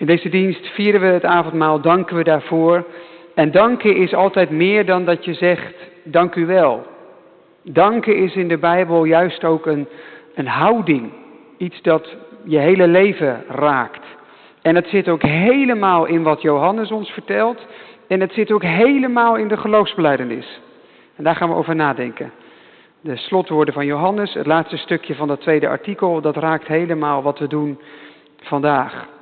In deze dienst vieren we het avondmaal, danken we daarvoor. En danken is altijd meer dan dat je zegt, dank u wel. Danken is in de Bijbel juist ook een, een houding. Iets dat je hele leven raakt. En het zit ook helemaal in wat Johannes ons vertelt. En het zit ook helemaal in de geloofsbeleidenis. En daar gaan we over nadenken. De slotwoorden van Johannes, het laatste stukje van dat tweede artikel, dat raakt helemaal wat we doen vandaag.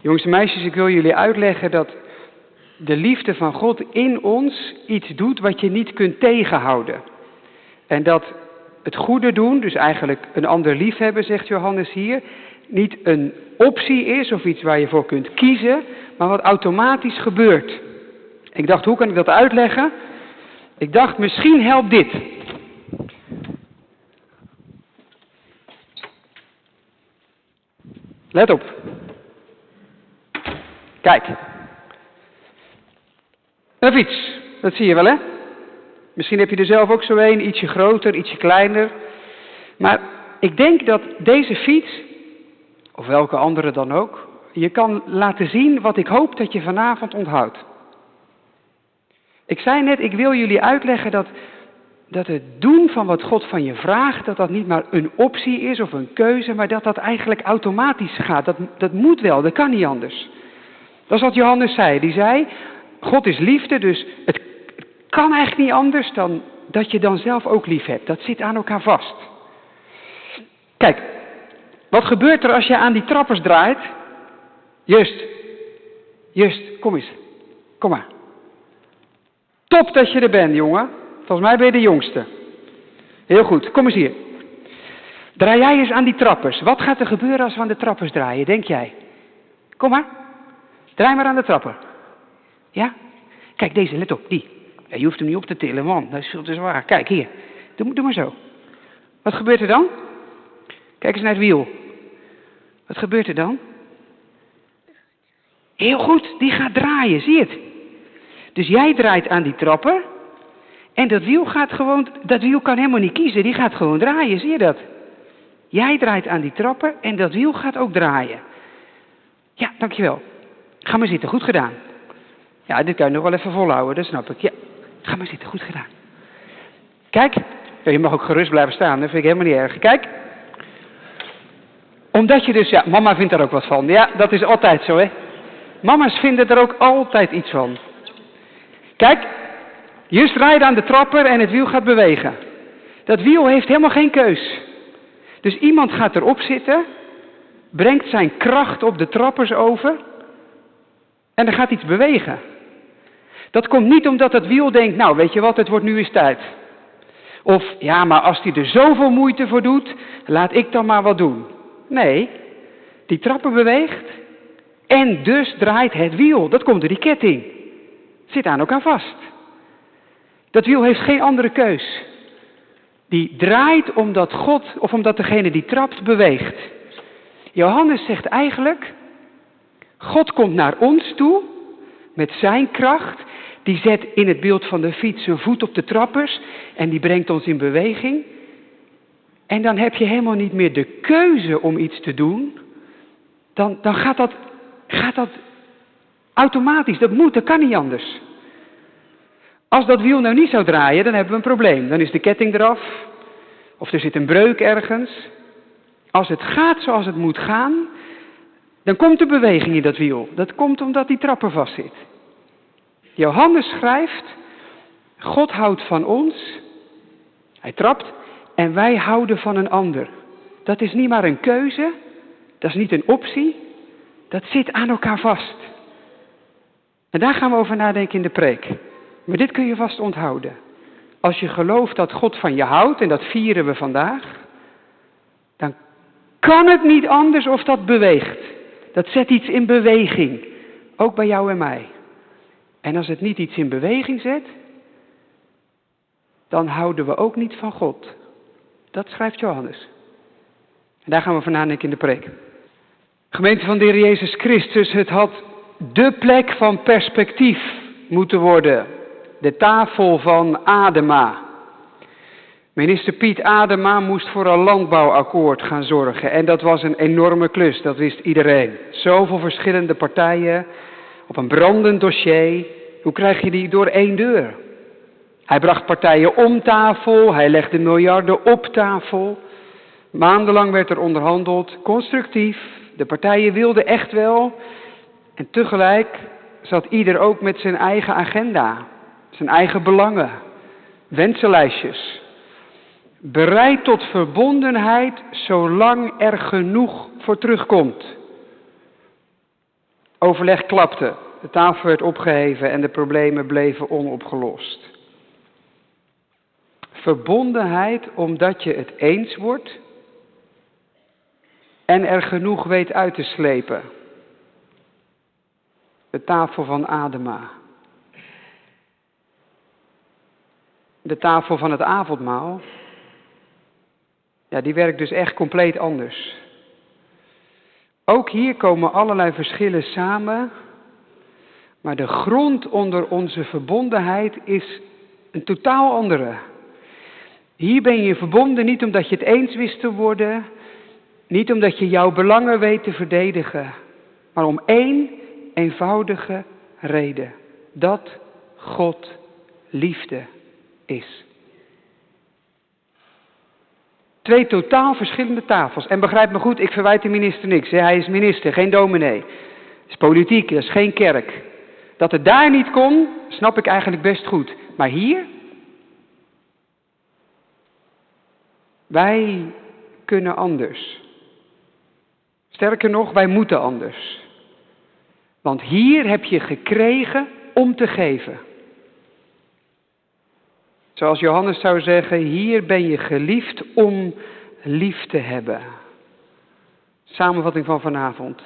Jongens en meisjes, ik wil jullie uitleggen dat de liefde van God in ons iets doet wat je niet kunt tegenhouden. En dat het goede doen, dus eigenlijk een ander liefhebben, zegt Johannes hier, niet een optie is of iets waar je voor kunt kiezen, maar wat automatisch gebeurt. Ik dacht, hoe kan ik dat uitleggen? Ik dacht, misschien helpt dit. Let op. Kijk. Een fiets, dat zie je wel hè? Misschien heb je er zelf ook zo een, ietsje groter, ietsje kleiner. Maar ik denk dat deze fiets, of welke andere dan ook, je kan laten zien wat ik hoop dat je vanavond onthoudt. Ik zei net, ik wil jullie uitleggen dat, dat het doen van wat God van je vraagt, dat dat niet maar een optie is of een keuze, maar dat dat eigenlijk automatisch gaat. Dat, dat moet wel, dat kan niet anders. Dat is wat Johannes zei. Die zei, God is liefde, dus het kan eigenlijk niet anders dan dat je dan zelf ook lief hebt. Dat zit aan elkaar vast. Kijk, wat gebeurt er als je aan die trappers draait? Just, just, kom eens. Kom maar. Top dat je er bent, jongen. Volgens mij ben je de jongste. Heel goed, kom eens hier. Draai jij eens aan die trappers. Wat gaat er gebeuren als we aan de trappers draaien, denk jij? Kom maar. Draai maar aan de trapper. Ja? Kijk, deze, let op, die. Ja, je hoeft hem niet op te tillen, man. Dat is veel te zwaar. Kijk, hier. Doe, doe maar zo. Wat gebeurt er dan? Kijk eens naar het wiel. Wat gebeurt er dan? Heel goed, die gaat draaien, zie je het? Dus jij draait aan die trapper. En dat wiel gaat gewoon, dat wiel kan helemaal niet kiezen, die gaat gewoon draaien, zie je dat? Jij draait aan die trapper en dat wiel gaat ook draaien. Ja, dankjewel. Ga maar zitten, goed gedaan. Ja, dit kan je nog wel even volhouden, dat snap ik. Ja, ga maar zitten, goed gedaan. Kijk, je mag ook gerust blijven staan, dat vind ik helemaal niet erg. Kijk. Omdat je dus, ja, mama vindt er ook wat van. Ja, dat is altijd zo, hè. Mama's vinden er ook altijd iets van. Kijk, Just rijdt aan de trapper en het wiel gaat bewegen. Dat wiel heeft helemaal geen keus. Dus iemand gaat erop zitten, brengt zijn kracht op de trappers over en er gaat iets bewegen. Dat komt niet omdat het wiel denkt, nou weet je wat, het wordt nu eens tijd. Of ja, maar als hij er zoveel moeite voor doet, laat ik dan maar wat doen. Nee, die trapper beweegt en dus draait het wiel. Dat komt door die ketting. Zit aan elkaar vast. Dat wiel heeft geen andere keus. Die draait omdat God of omdat degene die trapt beweegt. Johannes zegt eigenlijk, God komt naar ons toe met zijn kracht. Die zet in het beeld van de fiets zijn voet op de trappers en die brengt ons in beweging. En dan heb je helemaal niet meer de keuze om iets te doen. Dan, dan gaat, dat, gaat dat automatisch. Dat moet, dat kan niet anders. Als dat wiel nou niet zou draaien, dan hebben we een probleem. Dan is de ketting eraf. Of er zit een breuk ergens. Als het gaat zoals het moet gaan, dan komt er beweging in dat wiel. Dat komt omdat die trapper vastzit. Johannes schrijft, God houdt van ons, hij trapt, en wij houden van een ander. Dat is niet maar een keuze, dat is niet een optie, dat zit aan elkaar vast. En daar gaan we over nadenken in de preek. Maar dit kun je vast onthouden. Als je gelooft dat God van je houdt, en dat vieren we vandaag, dan kan het niet anders of dat beweegt. Dat zet iets in beweging, ook bij jou en mij. En als het niet iets in beweging zet, dan houden we ook niet van God. Dat schrijft Johannes. En daar gaan we van nadenken in de preek. Gemeente van de Jezus Christus, het had de plek van perspectief moeten worden de tafel van Adema. Minister Piet Adema moest voor een landbouwakkoord gaan zorgen. En dat was een enorme klus, dat wist iedereen. Zoveel verschillende partijen op een brandend dossier. Hoe krijg je die door één deur? Hij bracht partijen om tafel, hij legde miljarden op tafel. Maandenlang werd er onderhandeld, constructief. De partijen wilden echt wel. En tegelijk zat ieder ook met zijn eigen agenda, zijn eigen belangen, wensenlijstjes. Bereid tot verbondenheid zolang er genoeg voor terugkomt. Overleg klapte, de tafel werd opgeheven en de problemen bleven onopgelost. Verbondenheid omdat je het eens wordt en er genoeg weet uit te slepen. De tafel van Adema. De tafel van het avondmaal. Ja, die werkt dus echt compleet anders. Ook hier komen allerlei verschillen samen. Maar de grond onder onze verbondenheid is een totaal andere. Hier ben je verbonden niet omdat je het eens wist te worden, niet omdat je jouw belangen weet te verdedigen, maar om één eenvoudige reden. Dat God liefde is. Twee totaal verschillende tafels. En begrijp me goed, ik verwijt de minister niks. Hij is minister, geen dominee. Het is politiek, dat is geen kerk. Dat het daar niet kon, snap ik eigenlijk best goed. Maar hier? Wij kunnen anders. Sterker nog, wij moeten anders. Want hier heb je gekregen om te geven. Zoals Johannes zou zeggen, hier ben je geliefd om lief te hebben. Samenvatting van vanavond.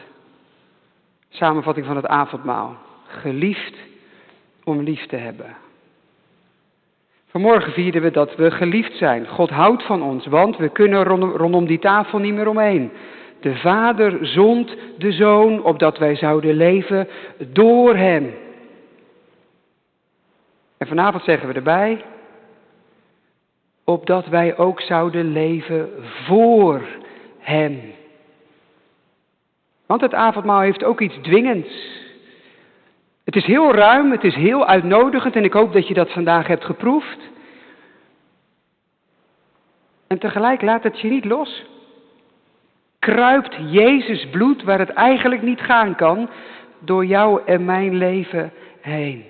Samenvatting van het avondmaal. Geliefd om lief te hebben. Vanmorgen vierden we dat we geliefd zijn. God houdt van ons, want we kunnen rondom die tafel niet meer omheen. De Vader zond de Zoon, opdat wij zouden leven door Hem. En vanavond zeggen we erbij, opdat wij ook zouden leven voor Hem. Want het avondmaal heeft ook iets dwingends. Het is heel ruim, het is heel uitnodigend en ik hoop dat je dat vandaag hebt geproefd. En tegelijk laat het je niet los. Kruipt Jezus bloed waar het eigenlijk niet gaan kan, door jou en mijn leven heen.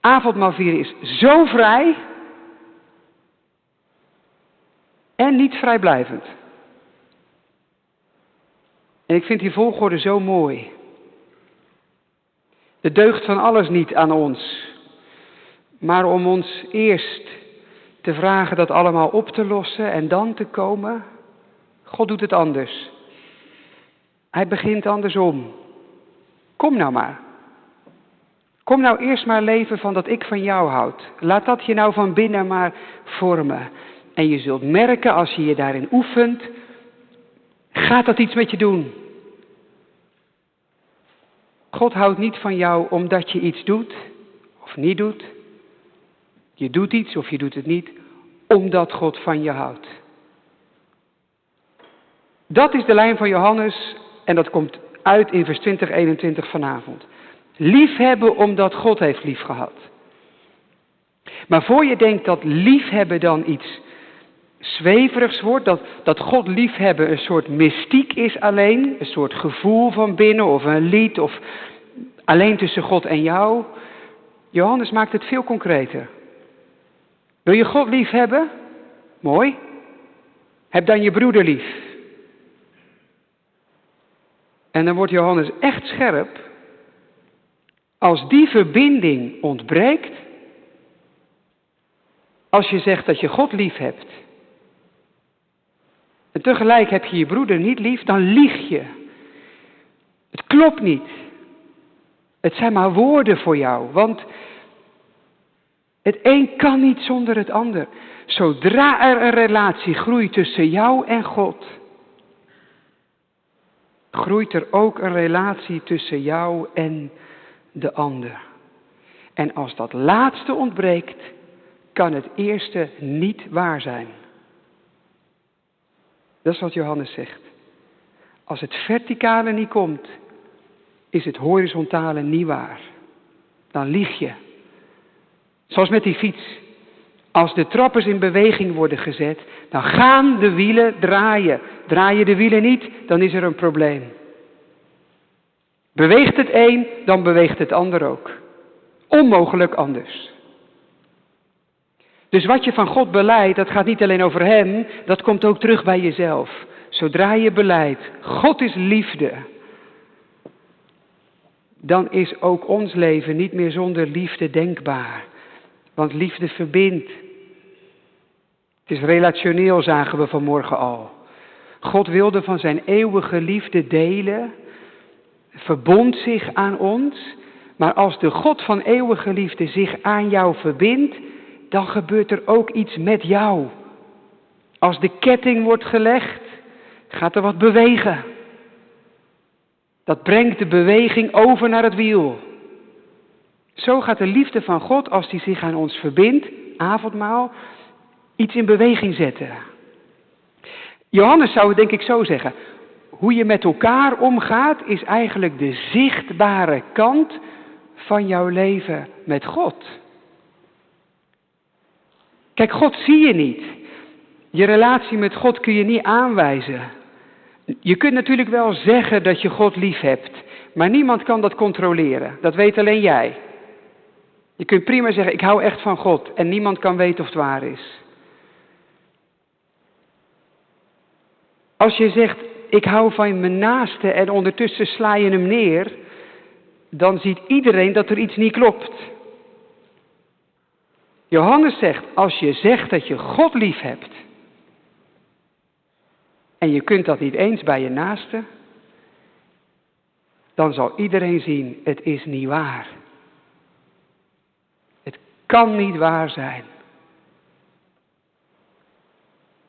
Avondmaal vieren is zo vrij en niet vrijblijvend. En ik vind die volgorde zo mooi. De deugt van alles niet aan ons, maar om ons eerst te vragen dat allemaal op te lossen en dan te komen. God doet het anders. Hij begint andersom. Kom nou maar. Kom nou eerst maar leven van dat ik van jou houd. Laat dat je nou van binnen maar vormen. En je zult merken als je je daarin oefent, gaat dat iets met je doen. God houdt niet van jou omdat je iets doet of niet doet. Je doet iets of je doet het niet, omdat God van je houdt. Dat is de lijn van Johannes en dat komt uit in vers 20, 21 vanavond. Liefhebben omdat God heeft liefgehad. Maar voor je denkt dat liefhebben dan iets zweverigs wordt, dat, dat God liefhebben een soort mystiek is alleen, een soort gevoel van binnen of een lied of alleen tussen God en jou. Johannes maakt het veel concreter. Wil je God lief hebben? Mooi. Heb dan je broeder lief. En dan wordt Johannes echt scherp. Als die verbinding ontbreekt, als je zegt dat je God lief hebt, en tegelijk heb je je broeder niet lief, dan lieg je. Het klopt niet. Het zijn maar woorden voor jou, want het een kan niet zonder het ander. Zodra er een relatie groeit tussen jou en God, groeit er ook een relatie tussen jou en de ander. En als dat laatste ontbreekt, kan het eerste niet waar zijn. Dat is wat Johannes zegt. Als het verticale niet komt, is het horizontale niet waar. Dan lieg je. Zoals met die fiets. Als de trappers in beweging worden gezet, dan gaan de wielen draaien. Draaien de wielen niet, dan is er een probleem. Beweegt het een, dan beweegt het ander ook. Onmogelijk anders. Dus wat je van God beleidt, dat gaat niet alleen over Hem, dat komt ook terug bij jezelf. Zodra je beleidt, God is liefde, dan is ook ons leven niet meer zonder liefde denkbaar. Want liefde verbindt. Het is relationeel, zagen we vanmorgen al. God wilde van zijn eeuwige liefde delen, verbond zich aan ons, maar als de God van eeuwige liefde zich aan jou verbindt, dan gebeurt er ook iets met jou. Als de ketting wordt gelegd, gaat er wat bewegen. Dat brengt de beweging over naar het wiel. Zo gaat de liefde van God, als die zich aan ons verbindt, avondmaal, iets in beweging zetten. Johannes zou het denk ik zo zeggen. Hoe je met elkaar omgaat is eigenlijk de zichtbare kant van jouw leven met God. Kijk, God zie je niet. Je relatie met God kun je niet aanwijzen. Je kunt natuurlijk wel zeggen dat je God lief hebt, maar niemand kan dat controleren. Dat weet alleen jij. Je kunt prima zeggen, ik hou echt van God en niemand kan weten of het waar is. Als je zegt, ik hou van mijn naaste en ondertussen sla je hem neer, dan ziet iedereen dat er iets niet klopt. Johannes zegt, als je zegt dat je God lief hebt en je kunt dat niet eens bij je naaste, dan zal iedereen zien, het is niet waar. Het kan niet waar zijn.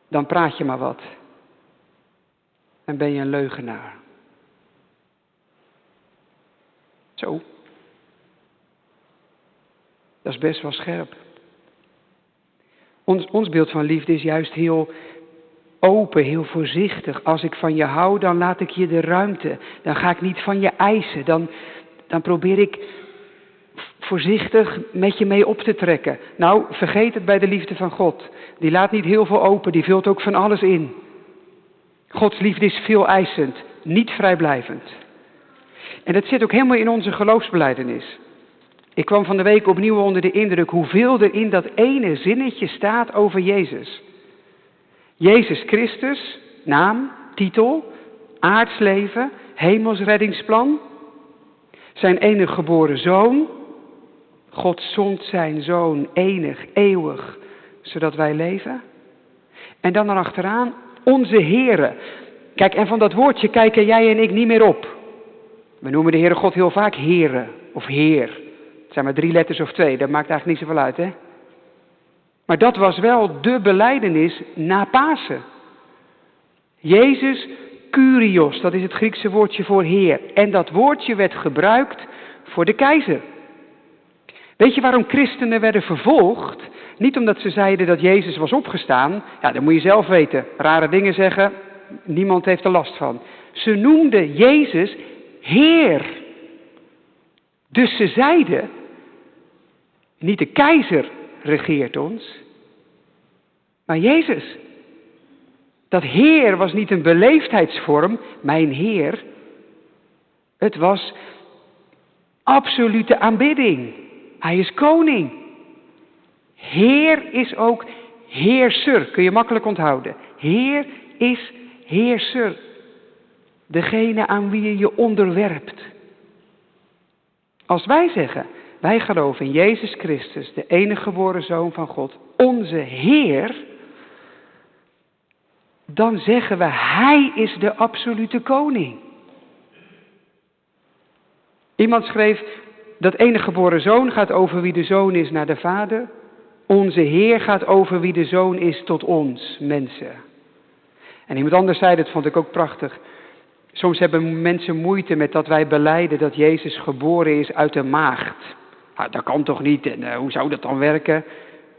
Dan praat je maar wat. En ben je een leugenaar. Zo. Dat is best wel scherp. Ons, ons beeld van liefde is juist heel open, heel voorzichtig. Als ik van je hou, dan laat ik je de ruimte. Dan ga ik niet van je eisen. Dan, dan probeer ik voorzichtig met je mee op te trekken. Nou, vergeet het bij de liefde van God. Die laat niet heel veel open, die vult ook van alles in. Gods liefde is veel eisend, niet vrijblijvend. En dat zit ook helemaal in onze geloofsbeleidenis. Ik kwam van de week opnieuw onder de indruk hoeveel er in dat ene zinnetje staat over Jezus. Jezus Christus, naam, titel, aardsleven, hemelsreddingsplan. Zijn enige geboren zoon. God zond zijn zoon enig, eeuwig, zodat wij leven. En dan erachteraan onze Here. Kijk, en van dat woordje kijken jij en ik niet meer op. We noemen de Heere God heel vaak Here of Heer. Het zijn maar drie letters of twee, dat maakt eigenlijk niet zoveel uit, hè? Maar dat was wel de beleidenis na Pasen. Jezus Curios, dat is het Griekse woordje voor Heer. En dat woordje werd gebruikt voor de keizer. Weet je waarom christenen werden vervolgd? Niet omdat ze zeiden dat Jezus was opgestaan. Ja, dat moet je zelf weten. Rare dingen zeggen, niemand heeft er last van. Ze noemden Jezus Heer. Dus ze zeiden, niet de keizer regeert ons, maar Jezus. Dat Heer was niet een beleefdheidsvorm, mijn Heer. Het was absolute aanbidding. Hij is koning. Heer is ook heerser, kun je makkelijk onthouden. Heer is heerser. Degene aan wie je je onderwerpt. Als wij zeggen, wij geloven in Jezus Christus, de enige geboren Zoon van God, onze Heer, dan zeggen we, Hij is de absolute koning. Iemand schreef, dat enige geboren Zoon gaat over wie de Zoon is naar de Vader. Onze Heer gaat over wie de Zoon is tot ons, mensen. En iemand anders zei, dat vond ik ook prachtig. Soms hebben mensen moeite met dat wij beleiden dat Jezus geboren is uit de maagd. Nou, dat kan toch niet en uh, hoe zou dat dan werken?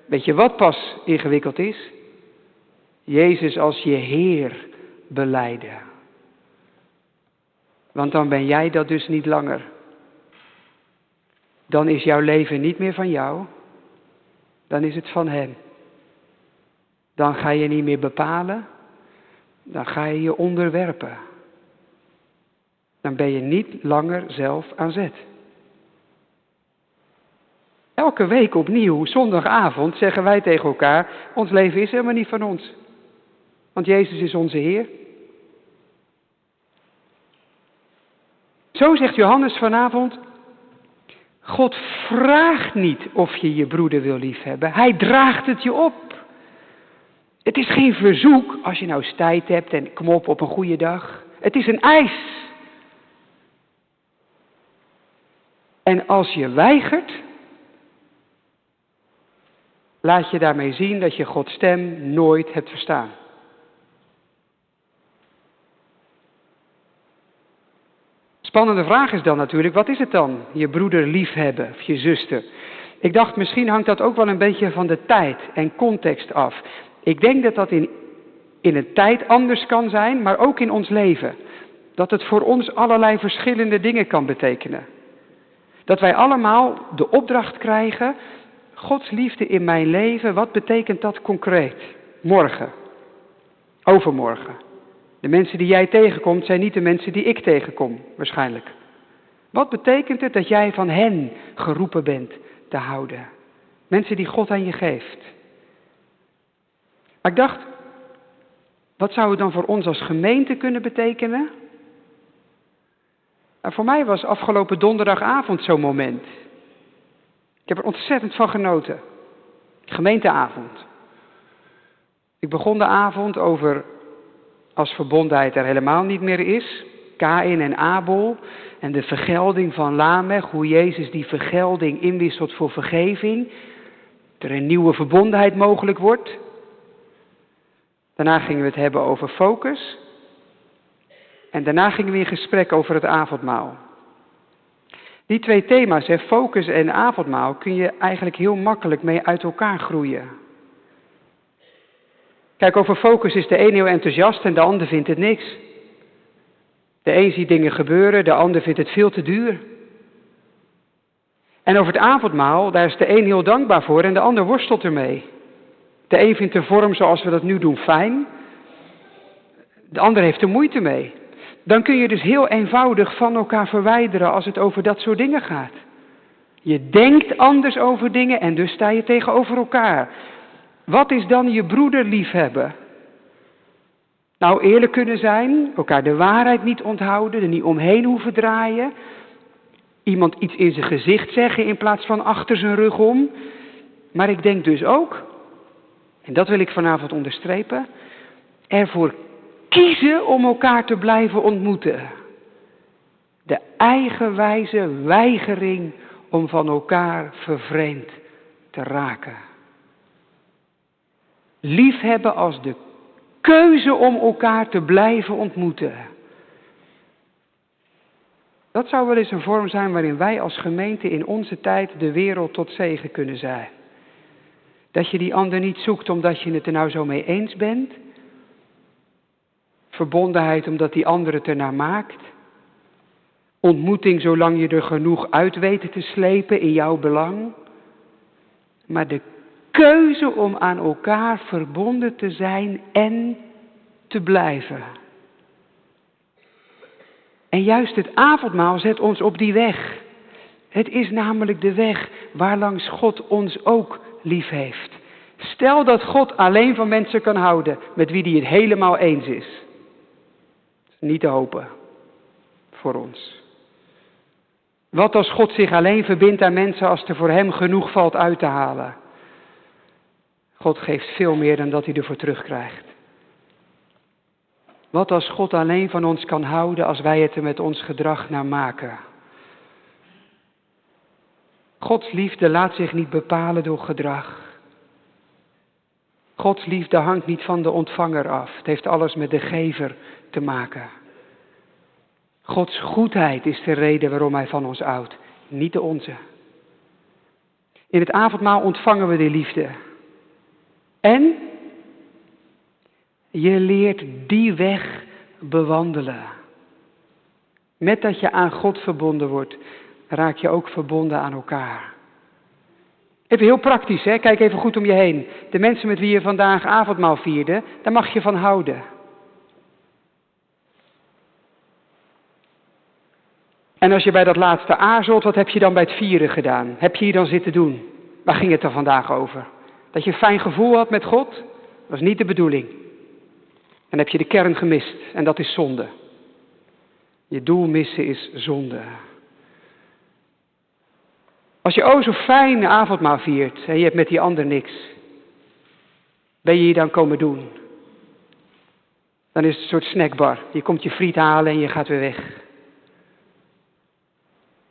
Weet je wat pas ingewikkeld is? Jezus als je Heer beleiden. Want dan ben jij dat dus niet langer. Dan is jouw leven niet meer van jou, dan is het van Hem. Dan ga je niet meer bepalen, dan ga je je onderwerpen. Dan ben je niet langer zelf aan zet. Elke week opnieuw, zondagavond, zeggen wij tegen elkaar: ons leven is helemaal niet van ons. Want Jezus is onze Heer. Zo zegt Johannes vanavond, God vraagt niet of je je broeder wil liefhebben. Hij draagt het je op. Het is geen verzoek als je nou tijd hebt en kom op op een goede dag. Het is een eis. En als je weigert, laat je daarmee zien dat je Gods stem nooit hebt verstaan. Spannende vraag is dan natuurlijk, wat is het dan, je broeder liefhebben of je zuster? Ik dacht, misschien hangt dat ook wel een beetje van de tijd en context af. Ik denk dat dat in, in een tijd anders kan zijn, maar ook in ons leven. Dat het voor ons allerlei verschillende dingen kan betekenen. Dat wij allemaal de opdracht krijgen, Gods liefde in mijn leven, wat betekent dat concreet? Morgen, overmorgen. De mensen die jij tegenkomt zijn niet de mensen die ik tegenkom, waarschijnlijk. Wat betekent het dat jij van hen geroepen bent te houden? Mensen die God aan je geeft. Maar ik dacht, wat zou het dan voor ons als gemeente kunnen betekenen? Nou, voor mij was afgelopen donderdagavond zo'n moment. Ik heb er ontzettend van genoten. Gemeenteavond. Ik begon de avond over als verbondenheid er helemaal niet meer is. Kain en Abel en de vergelding van Lamech, hoe Jezus die vergelding inwisselt voor vergeving. Er een nieuwe verbondenheid mogelijk wordt. Daarna gingen we het hebben over focus. En daarna gingen we in gesprek over het avondmaal. Die twee thema's, hè, focus en avondmaal, kun je eigenlijk heel makkelijk mee uit elkaar groeien. Kijk, over focus is de een heel enthousiast en de ander vindt het niks. De een ziet dingen gebeuren, de ander vindt het veel te duur. En over het avondmaal, daar is de een heel dankbaar voor en de ander worstelt ermee. De een vindt de vorm zoals we dat nu doen fijn, de ander heeft er moeite mee. Dan kun je dus heel eenvoudig van elkaar verwijderen als het over dat soort dingen gaat. Je denkt anders over dingen en dus sta je tegenover elkaar. Wat is dan je broeder liefhebben? Nou, eerlijk kunnen zijn, elkaar de waarheid niet onthouden, er niet omheen hoeven draaien. Iemand iets in zijn gezicht zeggen in plaats van achter zijn rug om. Maar ik denk dus ook, en dat wil ik vanavond onderstrepen, ervoor kiezen om elkaar te blijven ontmoeten. De eigenwijze weigering om van elkaar vervreemd te raken. Liefhebben als de keuze om elkaar te blijven ontmoeten. Dat zou wel eens een vorm zijn waarin wij als gemeente in onze tijd de wereld tot zegen kunnen zijn. Dat je die ander niet zoekt omdat je het er nou zo mee eens bent. Verbondenheid omdat die ander het ernaar maakt. Ontmoeting zolang je er genoeg uit weet te slepen in jouw belang. Maar de keuze om aan elkaar verbonden te zijn en te blijven. En juist het avondmaal zet ons op die weg. Het is namelijk de weg waarlangs God ons ook lief heeft. Stel dat God alleen van mensen kan houden met wie hij het helemaal eens is. Niet te hopen voor ons. Wat als God zich alleen verbindt aan mensen als er voor hem genoeg valt uit te halen? God geeft veel meer dan dat hij ervoor terugkrijgt. Wat als God alleen van ons kan houden als wij het er met ons gedrag naar maken? Gods liefde laat zich niet bepalen door gedrag. Gods liefde hangt niet van de ontvanger af. Het heeft alles met de gever te maken. Gods goedheid is de reden waarom Hij van ons houdt, niet de onze. In het avondmaal ontvangen we de liefde. En je leert die weg bewandelen. Met dat je aan God verbonden wordt, raak je ook verbonden aan elkaar. Even heel praktisch, hè? kijk even goed om je heen. De mensen met wie je vandaag avondmaal vierde, daar mag je van houden. En als je bij dat laatste aarzelt, wat heb je dan bij het vieren gedaan? Heb je hier dan zitten doen? Waar ging het er vandaag over? Dat je een fijn gevoel had met God? Was niet de bedoeling. En heb je de kern gemist en dat is zonde. Je doel missen is zonde. Als je oh zo fijn avondmaal viert en je hebt met die ander niks, ben je hier dan komen doen? Dan is het een soort snackbar. Je komt je friet halen en je gaat weer weg.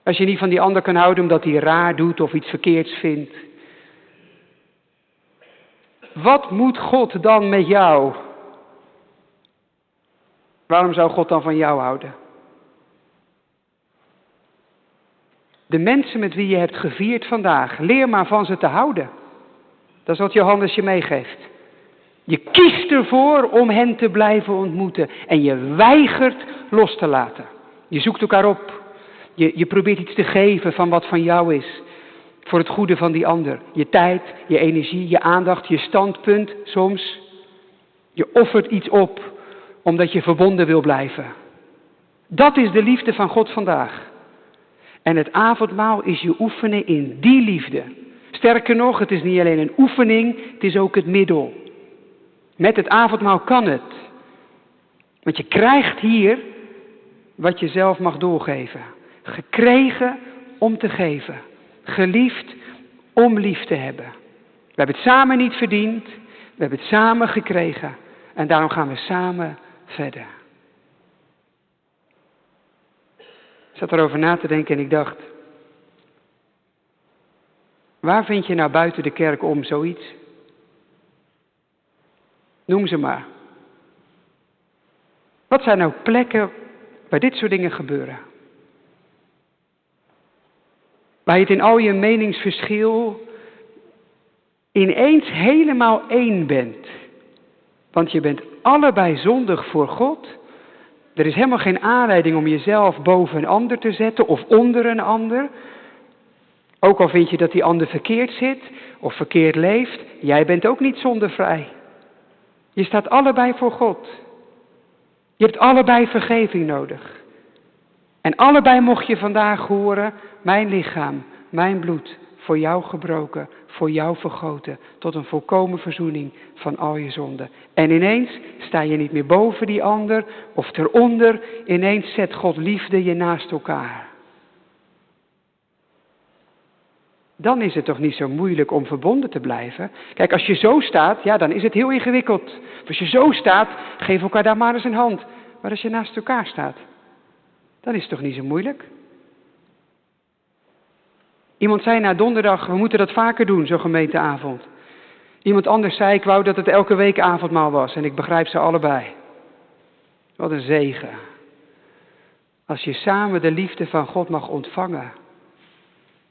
Als je niet van die ander kan houden omdat hij raar doet of iets verkeerds vindt. Wat moet God dan met jou? Waarom zou God dan van jou houden? De mensen met wie je hebt gevierd vandaag, leer maar van ze te houden. Dat is wat Johannes je meegeeft. Je kiest ervoor om hen te blijven ontmoeten en je weigert los te laten. Je zoekt elkaar op. Je, je probeert iets te geven van wat van jou is. Voor het goede van die ander. Je tijd, je energie, je aandacht, je standpunt soms. Je offert iets op omdat je verbonden wil blijven. Dat is de liefde van God vandaag. En het avondmaal is je oefenen in die liefde. Sterker nog, het is niet alleen een oefening, het is ook het middel. Met het avondmaal kan het. Want je krijgt hier wat je zelf mag doorgeven. Gekregen om te geven. Geliefd om lief te hebben. We hebben het samen niet verdiend. We hebben het samen gekregen. En daarom gaan we samen verder. Ik zat erover na te denken en ik dacht. Waar vind je nou buiten de kerk om zoiets? Noem ze maar. Wat zijn nou plekken waar dit soort dingen gebeuren? Waar je het in al je meningsverschil ineens helemaal één bent. Want je bent allebei zondig voor God. Er is helemaal geen aanleiding om jezelf boven een ander te zetten of onder een ander. Ook al vind je dat die ander verkeerd zit of verkeerd leeft, jij bent ook niet zondervrij. Je staat allebei voor God. Je hebt allebei vergeving nodig. En allebei mocht je vandaag horen, mijn lichaam, mijn bloed, voor jou gebroken, voor jou vergoten, tot een volkomen verzoening van al je zonden. En ineens sta je niet meer boven die ander of eronder, ineens zet God liefde je naast elkaar. Dan is het toch niet zo moeilijk om verbonden te blijven. Kijk, als je zo staat, ja, dan is het heel ingewikkeld. Als je zo staat, geef elkaar daar maar eens een hand. Maar als je naast elkaar staat, dan is toch niet zo moeilijk? Iemand zei na donderdag, we moeten dat vaker doen, zo'n gemeenteavond. Iemand anders zei, ik wou dat het elke week avondmaal was en ik begrijp ze allebei. Wat een zegen. Als je samen de liefde van God mag ontvangen.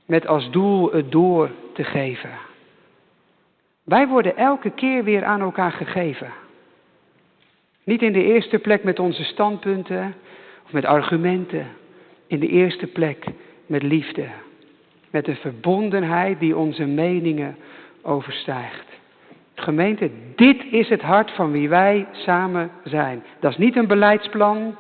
Met als doel het door te geven. Wij worden elke keer weer aan elkaar gegeven. Niet in de eerste plek met onze standpunten met argumenten. In de eerste plek met liefde. Met een verbondenheid die onze meningen overstijgt. Gemeente, dit is het hart van wie wij samen zijn. Dat is niet een beleidsplan.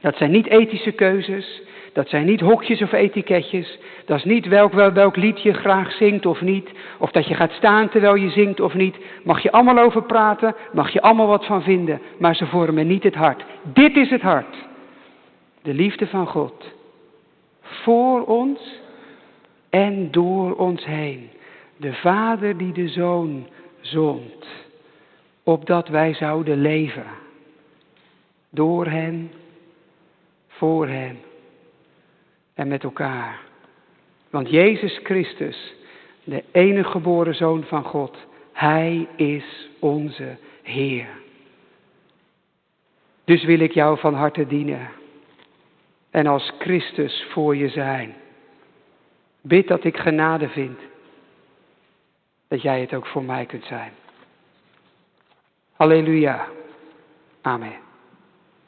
Dat zijn niet ethische keuzes. Dat zijn niet hokjes of etiketjes. Dat is niet welk, welk lied je graag zingt of niet. Of dat je gaat staan terwijl je zingt of niet. Mag je allemaal over praten. Mag je allemaal wat van vinden. Maar ze vormen niet het hart. Dit is het hart. De liefde van God. Voor ons en door ons heen. De Vader die de Zoon zond, opdat wij zouden leven. Door hen, voor hen en met elkaar. Want Jezus Christus, de enige geboren Zoon van God, Hij is onze Heer. Dus wil ik jou van harte dienen en als Christus voor je zijn. Bid dat ik genade vind, dat jij het ook voor mij kunt zijn. Halleluja. Amen.